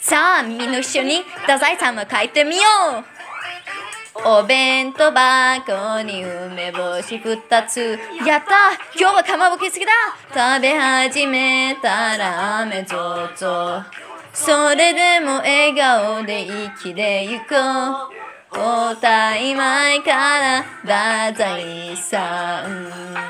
さあみんな一緒に太宰さんも書いてみようお弁当箱に梅干し二つやった今日はかまぼこすきだ食べ始めたら雨ぞぞそれでも笑顔で生きてゆこうおたいまいから太宰さん